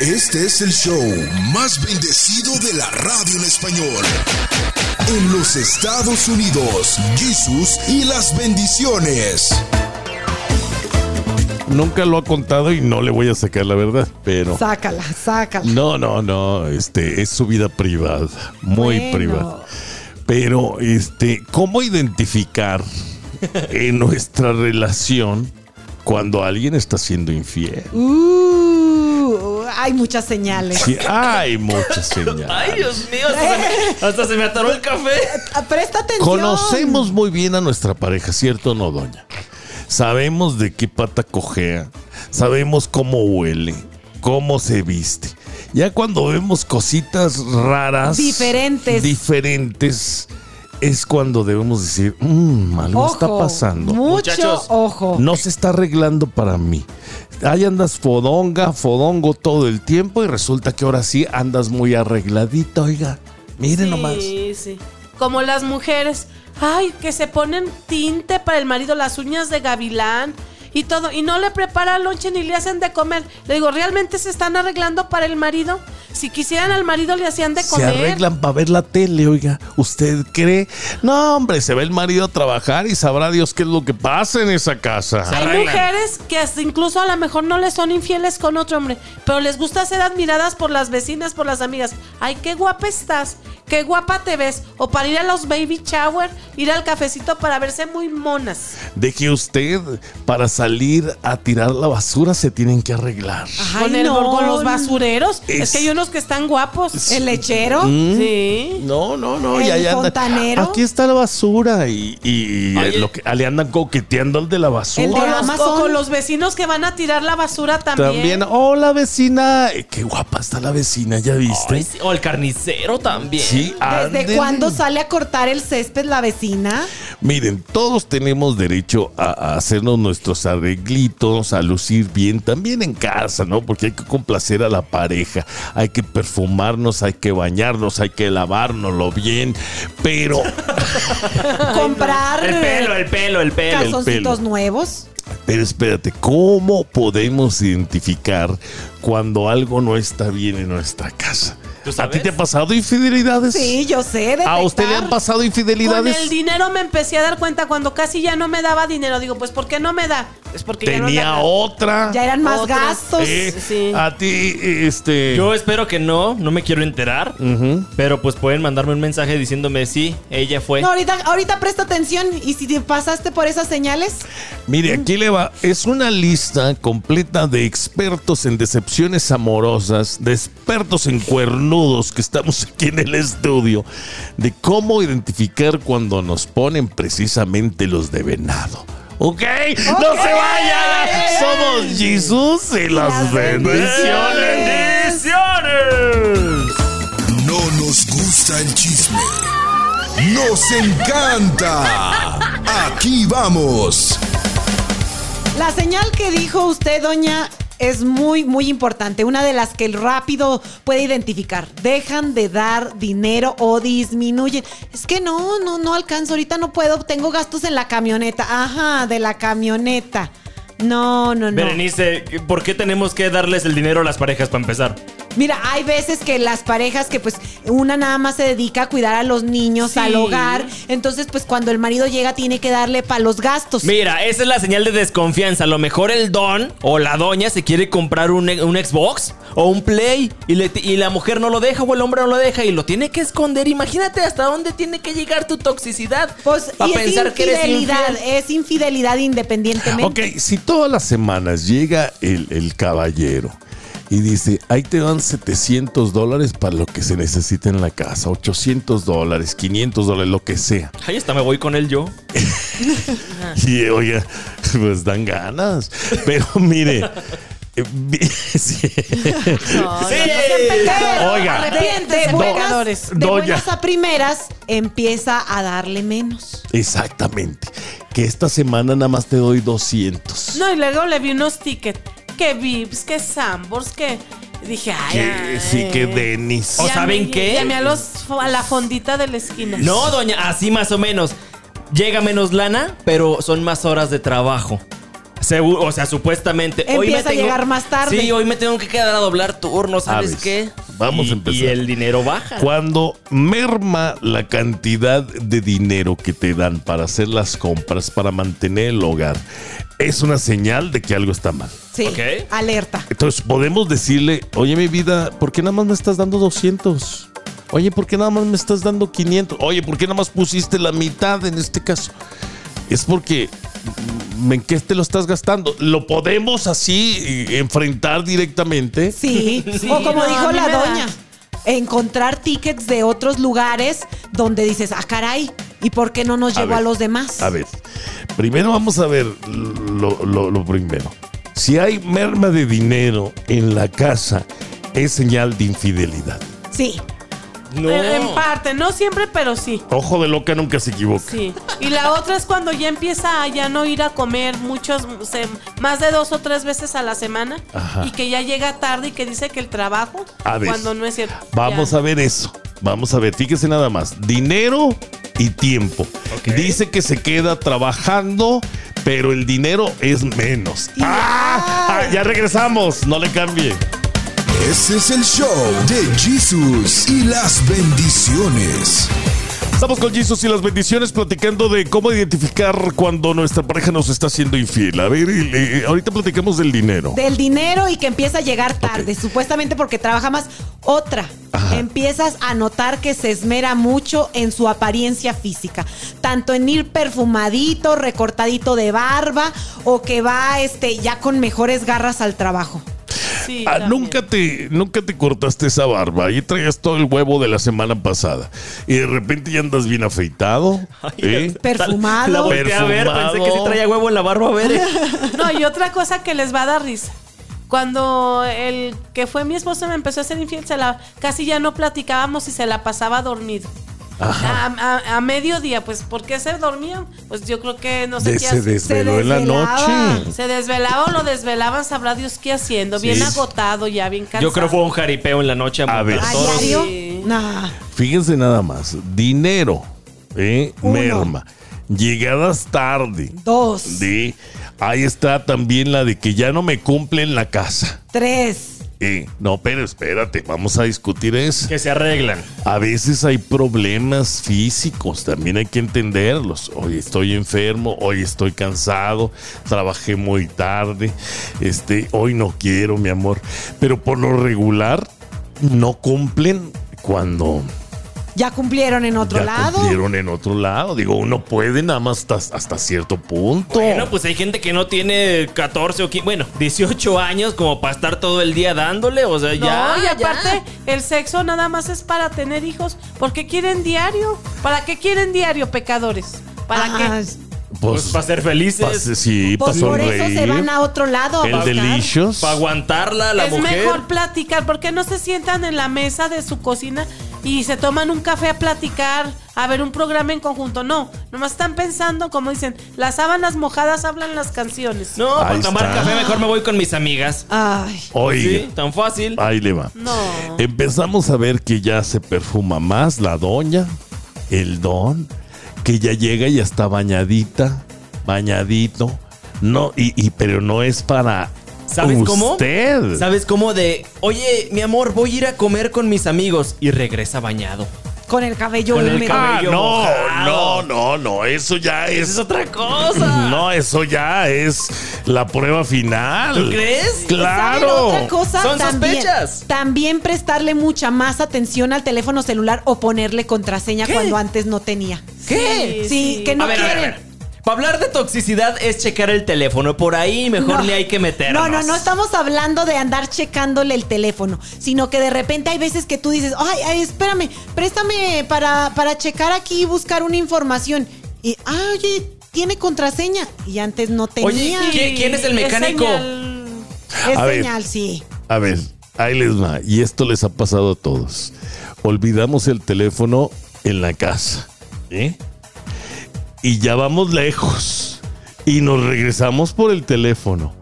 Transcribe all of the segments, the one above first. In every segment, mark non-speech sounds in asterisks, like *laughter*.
Este es el show más bendecido de la radio en español. En los Estados Unidos, Jesús y las bendiciones. Nunca lo ha contado y no le voy a sacar la verdad, pero... Sácala, sácala. No, no, no, este, es su vida privada, muy Bueno. privada. Pero, este, ¿cómo identificar en nuestra relación cuando alguien está siendo infiel? Uh, hay muchas señales. Sí, hay muchas señales. *laughs* Ay, Dios mío, hasta se me, hasta se me atoró el café. Ah, Presta atención. Conocemos muy bien a nuestra pareja, ¿cierto o no, doña? Sabemos de qué pata cojea, sabemos cómo huele, cómo se viste. Ya cuando vemos cositas raras, Diferentes. diferentes, es cuando debemos decir, "Mm, algo Ojo, está pasando. Mucho Muchachos, ojo. No se está arreglando para mí. Ahí andas fodonga, fodongo todo el tiempo y resulta que ahora sí andas muy arregladita, oiga. Miren sí, nomás. sí. Como las mujeres, ay, que se ponen tinte para el marido, las uñas de gavilán y todo, y no le preparan lonche ni le hacen de comer. Le digo, ¿realmente se están arreglando para el marido? Si quisieran al marido le hacían de Se comer. arreglan para ver la tele, oiga. ¿Usted cree? No, hombre, se ve el marido a trabajar y sabrá Dios qué es lo que pasa en esa casa. Hay arreglan. mujeres que hasta incluso a lo mejor no les son infieles con otro hombre, pero les gusta ser admiradas por las vecinas, por las amigas. Ay, qué guapa estás, qué guapa te ves. O para ir a los baby shower, ir al cafecito para verse muy monas. De que usted, para salir a tirar la basura, se tienen que arreglar. Ay, con, el, no. con los basureros. Es, Es- que hay unos que están guapos. El lechero. Sí. No, no, no, ¿El ya, ya anda- fontanero? Aquí está la basura y, y Oye. lo que le andan coqueteando al de la basura. El de Con los, Amazon. o con los vecinos que van a tirar la basura también. También, hola vecina, Eh, qué guapa está la vecina, ¿ya viste? Ay, sí, O el carnicero también. Sí, ¿Desde cuándo sale a cortar el césped la vecina? Miren, todos tenemos derecho a, a hacernos nuestros arreglitos, a lucir bien, también en casa, ¿no? Porque hay que complacer a la pareja, hay que perfumarnos, hay que bañarnos, hay que lavárnoslo bien, pero, *laughs* Comprar El pelo, el pelo, el pelo. calzoncitos pelo. nuevos. pero espérate, ¿cómo podemos identificar cuando algo no está bien en nuestra casa? ¿Tú ¿A ti te ha pasado infidelidades? Sí, yo sé. Detectar. ¿A usted le han pasado Con infidelidades? el dinero me empecé a dar cuenta cuando casi ya no me daba dinero. Digo, pues ¿por qué no me da? Es porque ya no Tenía otra. Ya eran más Otras. gastos. Eh, Sí. A ti, este. Yo espero que no, no me quiero enterar. Pero pues pueden mandarme un mensaje diciéndome sí, ella fue. No, ahorita, ahorita presta atención. Y si te pasaste por esas señales, Mire, aquí le va. Es una lista completa de expertos en decepciones amorosas, de expertos en cuernudos que estamos *laughs* aquí en el estudio, de cómo identificar cuando nos ponen precisamente los de venado. ¿Ok? ¡No se vayan! Somos Jesús y las las bendiciones. ¡Bendiciones! No nos gusta el chisme. Nos encanta. Aquí vamos. la señal que dijo usted, doña, es muy, muy importante. Una de las que el rápido puede identificar. Dejan de dar dinero o disminuyen. Es que no, no, no alcanzo. Ahorita no puedo. Tengo gastos en la camioneta. Ajá, de la camioneta. No, no, no. Berenice, ¿por qué tenemos que darles el dinero a las parejas para empezar? Mira, hay veces que las parejas que pues una nada más se dedica a cuidar a los niños, Sí. al hogar, entonces pues cuando el marido llega tiene que darle para los gastos. Mira, esa es la señal de desconfianza. A lo mejor el don o la doña se quiere comprar un, un Xbox o un Play y, le- y la mujer no lo deja o el hombre no lo deja y lo tiene que esconder. Imagínate hasta dónde tiene que llegar tu toxicidad. Pues para y pensar es que eres infiel. es infidelidad independientemente. Ok, si todas las semanas llega el, el caballero y dice, ahí te dan 700 dólares para lo que se necesita en la casa, 800 dólares, 500 dólares, lo que sea. Ay, hasta me voy con él yo. *laughs* Y oiga, pues dan ganas. Pero mire, eh, *laughs* sí. No, Sí. no. Oiga. De buenas, de buenas a primeras empieza a darle menos. exactamente. Que esta semana nada más te doy 200. No, y luego le vi unos tickets. Que Vips, que Sambors, que. Dije, ay. Que, ay. sí, que Denis. O ¿saben qué? Llamé a, los, a la fondita de la esquina. No, doña, así más o menos. Llega menos lana, pero son más horas de trabajo. Seguro, o sea, supuestamente. hoy me Empieza a tengo- llegar más tarde. Sí, hoy me tengo que quedar a doblar turno, ¿sabes qué? vamos Y- a empezar. Y el dinero baja. Cuando merma la cantidad de dinero que te dan para hacer las compras, para mantener el hogar, es una señal de que algo está mal. Sí, Ok. alerta. Entonces podemos decirle, oye mi vida, ¿por qué nada más me estás dando 200? Oye, ¿por qué nada más me estás dando 500? Oye, ¿por qué nada más pusiste la mitad en este caso? Es porque mm, en qué te lo estás gastando. Lo podemos así eh, enfrentar directamente. Sí, Sí, o como no, dijo a mí la me da. doña, encontrar tickets de otros lugares donde dices, ah, caray, ¿y por qué no nos A llevó a, ver, los demás? A ver, primero vamos a ver lo, lo- lo primero. Si hay merma de dinero en la casa, es señal de infidelidad. Sí, No. En, en parte, no siempre, pero sí. Ojo de loca nunca se equivoca. Sí. Y la otra es cuando ya empieza a ya no ir a comer muchos, se- más de dos o tres veces a la semana Ajá. y que ya llega tarde y que dice que el trabajo, A ver, cuando no es cierto. Vamos Ya. a ver eso. Vamos a ver, fíjese nada más. Dinero y tiempo. Dice que se queda trabajando, pero el dinero es menos. ¡Ah! Ah, Ya regresamos, no le cambie. Ese es el show de Jesús y las bendiciones. Estamos con Jesus y las bendiciones platicando de cómo identificar cuando nuestra pareja nos está siendo infiel. A ver, y- y- ahorita platicamos del dinero. del dinero y que empieza a llegar tarde, supuestamente porque trabaja más. Otra, Ajá. empiezas a notar que se esmera mucho en su apariencia física, tanto en ir perfumadito, recortadito de barba o que va este ya con mejores garras al trabajo. Sí, Ah, nunca te, nunca te cortaste esa barba. Ahí traías todo el huevo de la semana pasada. Y de repente ya andas bien afeitado. *laughs* ¿eh? Perfumado. La volteé a ver, pensé que sí traía huevo en la barba, a ver. eh. *laughs* No, y otra cosa que les va a dar risa. Cuando el que fue mi esposo me empezó a ser infiel, se la, casi ya no platicábamos y se la pasaba dormido. A, a- a mediodía, pues, ¿por qué se dormían? Pues yo creo que no sé De- qué se desveló en la noche. Se desvelaba o lo desvelaban, sabrá Dios qué haciendo. Bien agotado ya, bien cansado. Yo creo que fue un jaripeo en la noche. A ver. ¿A todos. diario? Sí. Nah. Fíjense nada más. Dinero. ¿eh? Uno. Merma. Llegadas tarde. Dos, De, ahí está también la de que ya no me cumple en la casa. tres. Eh, no, pero espérate, vamos a discutir eso. Que se arreglan. A veces hay problemas físicos, también hay que entenderlos. Hoy estoy enfermo, hoy estoy cansado, trabajé muy tarde, este, hoy no quiero, mi amor. Pero por lo regular no cumplen cuando Ya cumplieron en otro ya lado. cumplieron en otro lado. Digo, uno puede nada más hasta, hasta cierto punto. Bueno, pues hay gente que no tiene 14 o 15, bueno, 18 años como para estar todo el día dándole, o sea, No, ya. y ya. aparte, el sexo nada más es para tener hijos. ¿Por qué quieren diario? ¿Para qué quieren diario, pecadores? ¿Para Ah, qué? Pues para ser felices, sí, Pues para por eso se van a otro lado. El buscar. delicious. para aguantarla la es mujer. mejor platicar. ¿Por qué no se sientan en la mesa de su cocina y se toman un café a platicar, a ver un programa en conjunto? No, nomás están pensando, como dicen, las sábanas mojadas hablan las canciones. No, Ahí para tomar está. café mejor me voy con mis amigas. Ay, Oiga, Sí, tan fácil. ahí le va. No. Empezamos a ver que ya se perfuma más la doña, el don, que ya llega y ya está bañadita, bañadito. No, y, y- pero no es para ¿Sabes cómo? usted. ¿Sabes cómo de, oye, mi amor, voy a ir a comer con mis amigos y regresa bañado? con el cabello Con el húmedo. Ah, cabello no, mojado. no, no, no, eso ya Esa es. es otra cosa. *laughs* No, eso ya es la prueba final. ¿Tú crees? ¿Saben Claro. otra cosa? Son también, sospechas. También prestarle mucha más atención al teléfono celular o ponerle contraseña ¿Qué? cuando antes no tenía. ¿Qué? Sí, que no a ver, a ver, a quieren. ver. Para hablar de toxicidad es checar el teléfono. Por ahí mejor No. ni hay que meternos. No, no, no estamos hablando de andar checándole el teléfono, sino que de repente hay veces que tú dices, ay, ay, espérame, préstame para, para checar aquí y buscar una información. Y, ah, oye, tiene contraseña. Y antes no tenía. Oye, ¿quién- quién es el mecánico? señal. es A ver. señal, sí. A ver, ahí les va. Y esto les ha pasado a todos. Olvidamos el teléfono en la casa. ¿eh? Y ya vamos lejos. Y nos regresamos por el teléfono.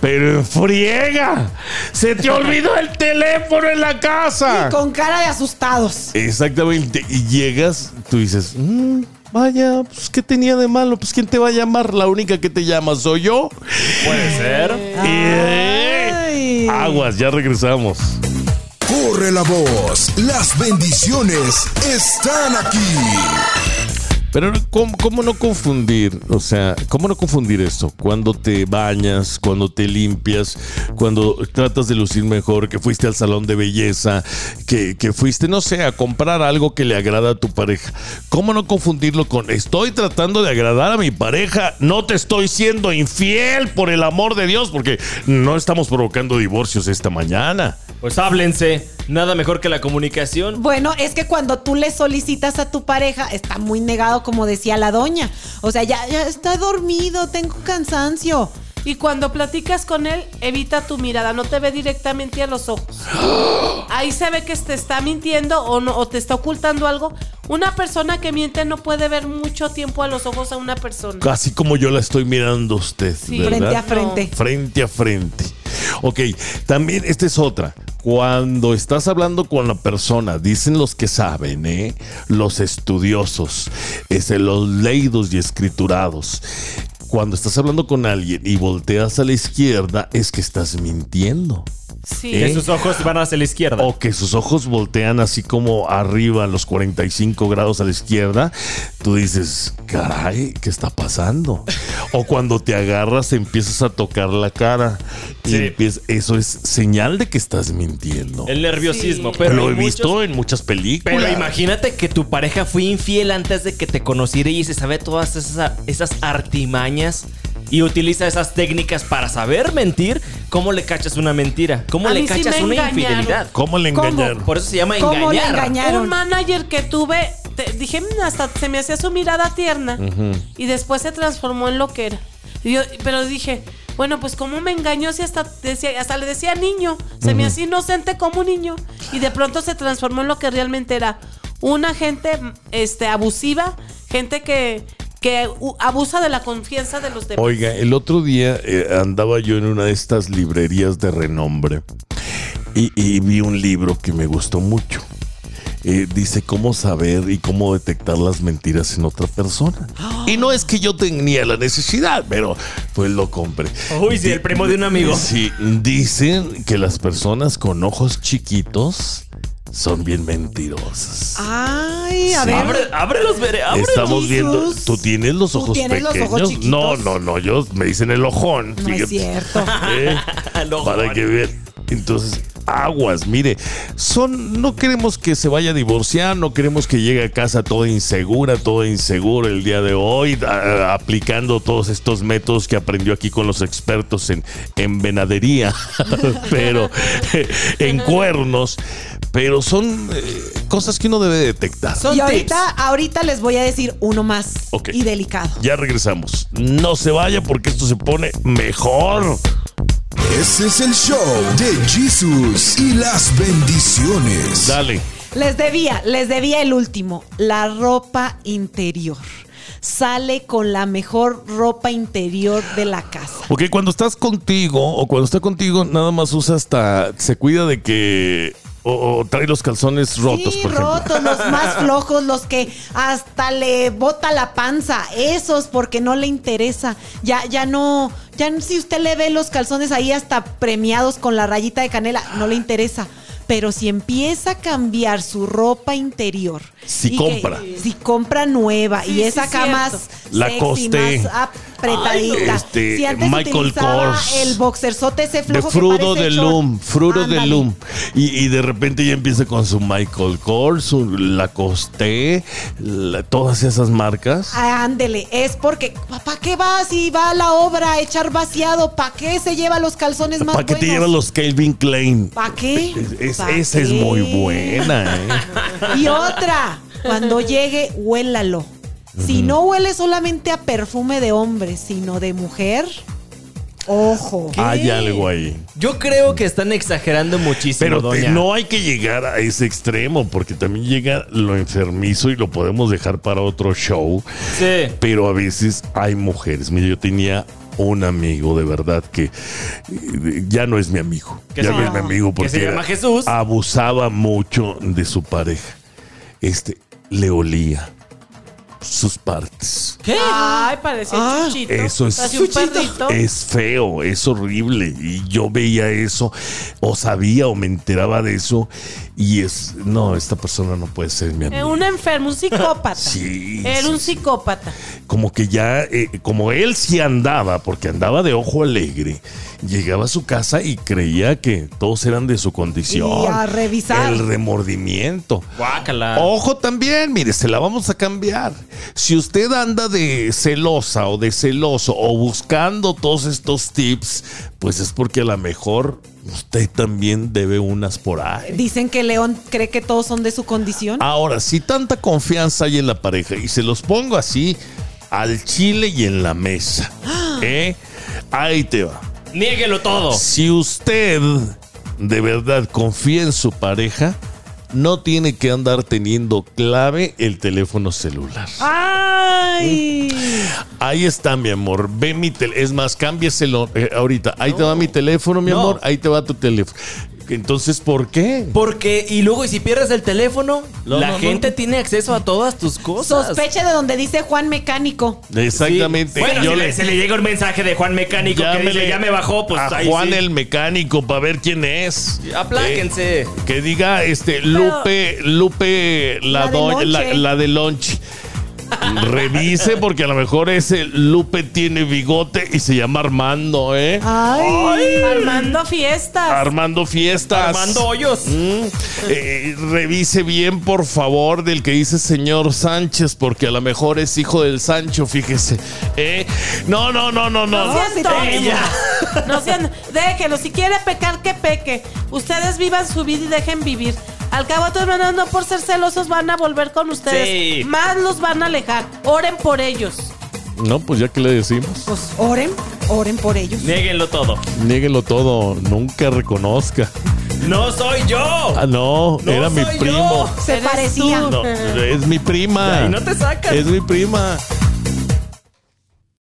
Pero en friega. Se te *laughs* olvidó el teléfono en la casa. Con cara de asustados. Exactamente. Y llegas, tú dices, "Mm, Vaya, pues ¿qué tenía de malo? Pues ¿quién te va a llamar? La única que te llama soy yo. Puede ser. Eh, Ay. Aguas, ya regresamos. Corre la voz, las bendiciones están aquí. Pero ¿cómo, cómo no confundir? O sea, ¿cómo no confundir esto? Cuando te bañas, cuando te limpias, cuando tratas de lucir mejor, que fuiste al salón de belleza, que, que fuiste, no sé, a comprar algo que le agrada a tu pareja. ¿Cómo no confundirlo con estoy tratando de agradar a mi pareja? No te estoy siendo infiel por el amor de Dios, porque no estamos provocando divorcios esta mañana. Pues háblense. Nada mejor que la comunicación. Bueno, es que cuando tú le solicitas a tu pareja, está muy negado, como decía la doña. O sea, ya, ya está dormido, tengo cansancio. Y cuando platicas con él, evita tu mirada, no te ve directamente a los ojos. *gasps* Ahí se ve que te está mintiendo o, no, o te está ocultando algo. Una persona que miente no puede ver mucho tiempo a los ojos a una persona. Casi como yo la estoy mirando a usted, Sí. ¿verdad? Frente a frente. frente a frente. Ok, también esta es otra. Cuando estás hablando con la persona, dicen los que saben, ¿eh? los estudiosos, este, los leídos y escriturados. Cuando estás hablando con alguien y volteas a la izquierda, es que estás mintiendo. Sí. ¿Eh? Que sus ojos van hacia la izquierda. O que sus ojos voltean así como arriba a los 45 grados a la izquierda, tú dices, caray, ¿qué está pasando? O cuando te agarras empiezas a tocar la cara y Sí. eso es señal de que estás mintiendo. El nerviosismo. Sí. Pero Lo he visto muchos- en muchas películas. Pero imagínate que tu pareja fue infiel antes de que te conociera y se sabe todas esas, esas artimañas y utiliza esas técnicas para saber mentir. ¿Cómo le cachas una mentira? ¿Cómo A le sí cachas una engañaron. infidelidad? ¿Cómo le ¿Cómo? engañaron? Por eso se llama ¿Cómo le engañar. engañaron? Un manager que tuve, te- dije, "Mm, hasta se me hacía su mirada tierna y después se transformó en lo que era. Y yo- pero dije, bueno, pues cómo me engañó si hasta, decía, hasta le decía niño, se me hacía inocente como un niño y de pronto se transformó en lo que realmente era una gente este, abusiva, gente que, que abusa de la confianza de los demás. Oiga, el otro día eh, andaba yo en una de estas librerías de renombre y, y vi un libro que me gustó mucho. Eh, dice cómo saber y cómo detectar las mentiras en otra persona. *gasps* Y no es que yo tenía la necesidad, pero pues lo compré. Uy, sí, el primo de un amigo. Sí, dicen que las personas con ojos chiquitos son bien mentirosas. Ay, a ver. Abre, ábrelos, veré. Estamos viendo, tú tienes los ¿Tú ojos tienes los pequeños. ojos no, no, no, yo me dicen el ojón. No es fíjate. cierto. *laughs* ¿Eh? *laughs* Para que vean. Entonces, aguas, mire, son, no queremos que se vaya a divorciar, no queremos que llegue a casa toda insegura, toda insegura el día de hoy, a- aplicando todos estos métodos que aprendió aquí con los expertos en, en venadería, *laughs* pero *laughs* en cuernos, pero son eh, cosas que uno debe detectar. Son y ahorita, ahorita les voy a decir uno más Ok. y delicado. Ya regresamos. No se vaya porque esto se pone mejor. Ese es el show de Jesús y las bendiciones. Dale. Les debía, les debía el último, la ropa interior. Sale con la mejor ropa interior de la casa. Porque cuando estás contigo o cuando está contigo, nada más usa hasta. Se cuida de que. O, o trae los calzones rotos, sí, por ejemplo. rotos, los *laughs* más flojos, los que hasta le bota la panza, esos porque no le interesa. Ya, ya no, ya no- si usted le ve los calzones ahí hasta premiados con la rayita de canela, no le interesa. Pero si empieza a cambiar su ropa interior. Si que- compra. si compra nueva Sí, y es sí, acá cierto. más Lacoste. sexy, más apretadita. Este, si antes Michael Kors. el boxerzote ese De flojo que fruto parece de loom, fruto de loom. Y, y de repente ya empieza con su Michael Kors, su Lacoste, la- todas esas marcas. Ah, Ándele, es porque, ¿para qué va si va a la obra a echar vaciado? ¿Para qué se lleva los calzones más ¿Para qué te llevan los Calvin Klein? ¿Para qué? Es- ¿Pa' esa es muy buena, ¿eh? *laughs* Y otra, cuando llegue, huélalo. Si no huele solamente a perfume de hombre, sino de mujer, ojo. Hay algo ahí. Yo creo que están exagerando muchísimo, Pero te- doña. no hay que llegar a ese extremo, porque también llega lo enfermizo y lo podemos dejar para otro show. Sí. Pero a veces hay mujeres. Mira, yo tenía un amigo de verdad que eh, ya no es mi amigo. ¿Qué Ya se no es llama? mi amigo ¿Que porque se llama Jesús? abusaba mucho de su pareja. Este le olía. Sus partes. ¿Qué? Ay, parecía Ah, chuchito. eso es- un Chuchito. Es feo, es horrible. Y yo veía eso, o sabía o me enteraba de eso. Y es, no, esta persona no puede ser mi Eh, amigo. un enfermo, un psicópata. *laughs* Sí, Era sí, un psicópata. Como que ya, eh, como él sí andaba, porque andaba de ojo alegre, llegaba a su casa y creía que todos eran de su condición. Y a revisar. El remordimiento. Guácala. Ojo también, mire, se la vamos a cambiar. Si usted anda de celosa o de celoso o buscando todos estos tips, pues es porque a lo mejor usted también debe unas por ahí. Dicen que León cree que todos son de su condición. Ahora, si tanta confianza hay en la pareja y se los pongo así al chile y en la mesa, *gasps* ¿eh? Ahí te va. Niéguelo todo. Si usted de verdad confía en su pareja, no tiene que andar teniendo clave el teléfono celular. ¡Ay! Ahí está, mi amor. Ve mi teléfono. Es más, cámbiaselo eh, ahorita. Ahí te va mi teléfono, mi No. amor. Ahí te va tu teléfono. Entonces, ¿por qué? Porque, y luego, y si pierdes el teléfono, No, la no, gente no. tiene acceso a todas tus cosas. Sospeche de donde dice Juan Mecánico. Exactamente. Sí. Bueno, Yo si le- se le llega un mensaje de Juan Mecánico que dice, ya me bajó, pues a ahí Juan sí. el mecánico para ver quién es. Apláquense. Eh, que diga este Lupe, Lupe la, La de doña- la, la de lonche. Revise porque a lo mejor ese Lupe tiene bigote y se llama Armando, ¿eh? ¡Ay! Armando fiestas. Armando Fiestas. Armando Hoyos. Mm, eh, revise bien, por favor, del que dice señor Sánchez, porque a lo mejor es hijo del Sancho, fíjese. ¿eh? No, no, no, no, no. No tenemos. No sean, déjelo. Si quiere pecar, que peque. Ustedes vivan su vida y dejen vivir. Al cabo, de todas maneras, no por ser celosos van a volver con ustedes. Sí. Más los van a alejar. Oren por ellos. No, pues ya que le decimos. Pues oren, oren por ellos. Niéguenlo todo. Niéguelo todo, nunca reconozca. No soy yo. Ah, no, No era mi primo. yo. Se parecía. No, es mi prima. Ay, no te sacas. Es mi prima.